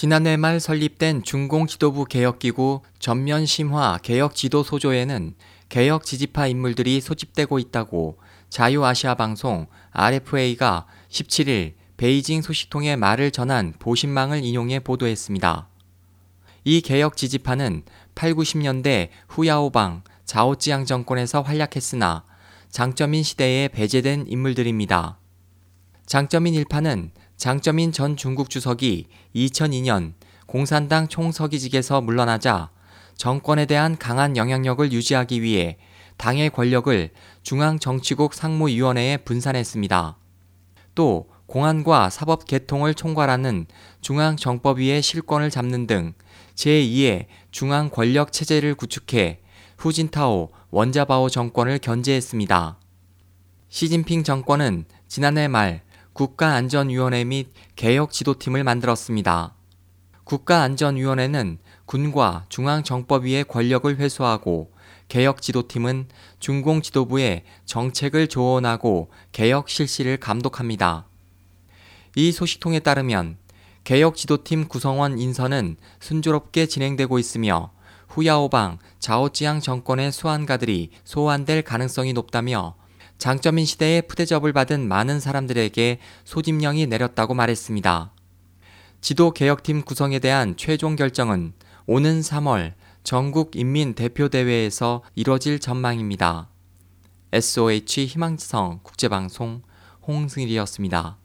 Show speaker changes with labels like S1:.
S1: 지난해 말 설립된 중공 지도부 개혁기구 전면 심화 개혁 지도 소조에는 개혁 지지파 인물들이 소집되고 있다고 자유아시아 방송 RFA가 17일 베이징 소식통의 말을 전한 보신망을 인용해 보도했습니다. 이 개혁 지지파는 8, 90년대 후야오방, 자오찌양 정권에서 활약했으나 장점인 시대에 배제된 인물들입니다. 장점인 일파는 장점인 전 중국 주석이 2002년 공산당 총서기직에서 물러나자 정권에 대한 강한 영향력을 유지하기 위해 당의 권력을 중앙정치국 상무위원회에 분산했습니다. 또 공안과 사법 개통을 총괄하는 중앙정법위의 실권을 잡는 등 제2의 중앙 권력 체제를 구축해 후진타오 원자바오 정권을 견제했습니다. 시진핑 정권은 지난해 말 국가안전위원회 및 개혁지도팀을 만들었습니다. 국가안전위원회는 군과 중앙정법위의 권력을 회수하고 개혁지도팀은 중공지도부의 정책을 조언하고 개혁 실시를 감독합니다. 이 소식통에 따르면 개혁지도팀 구성원 인선은 순조롭게 진행되고 있으며 후야오방, 자오찌양 정권의 수환가들이 소환될 가능성이 높다며 장점인 시대에 푸대접을 받은 많은 사람들에게 소집령이 내렸다고 말했습니다. 지도개혁팀 구성에 대한 최종 결정은 오는 3월 전국 인민대표대회에서 이뤄질 전망입니다. SOH 희망지성 국제방송 홍승일이었습니다.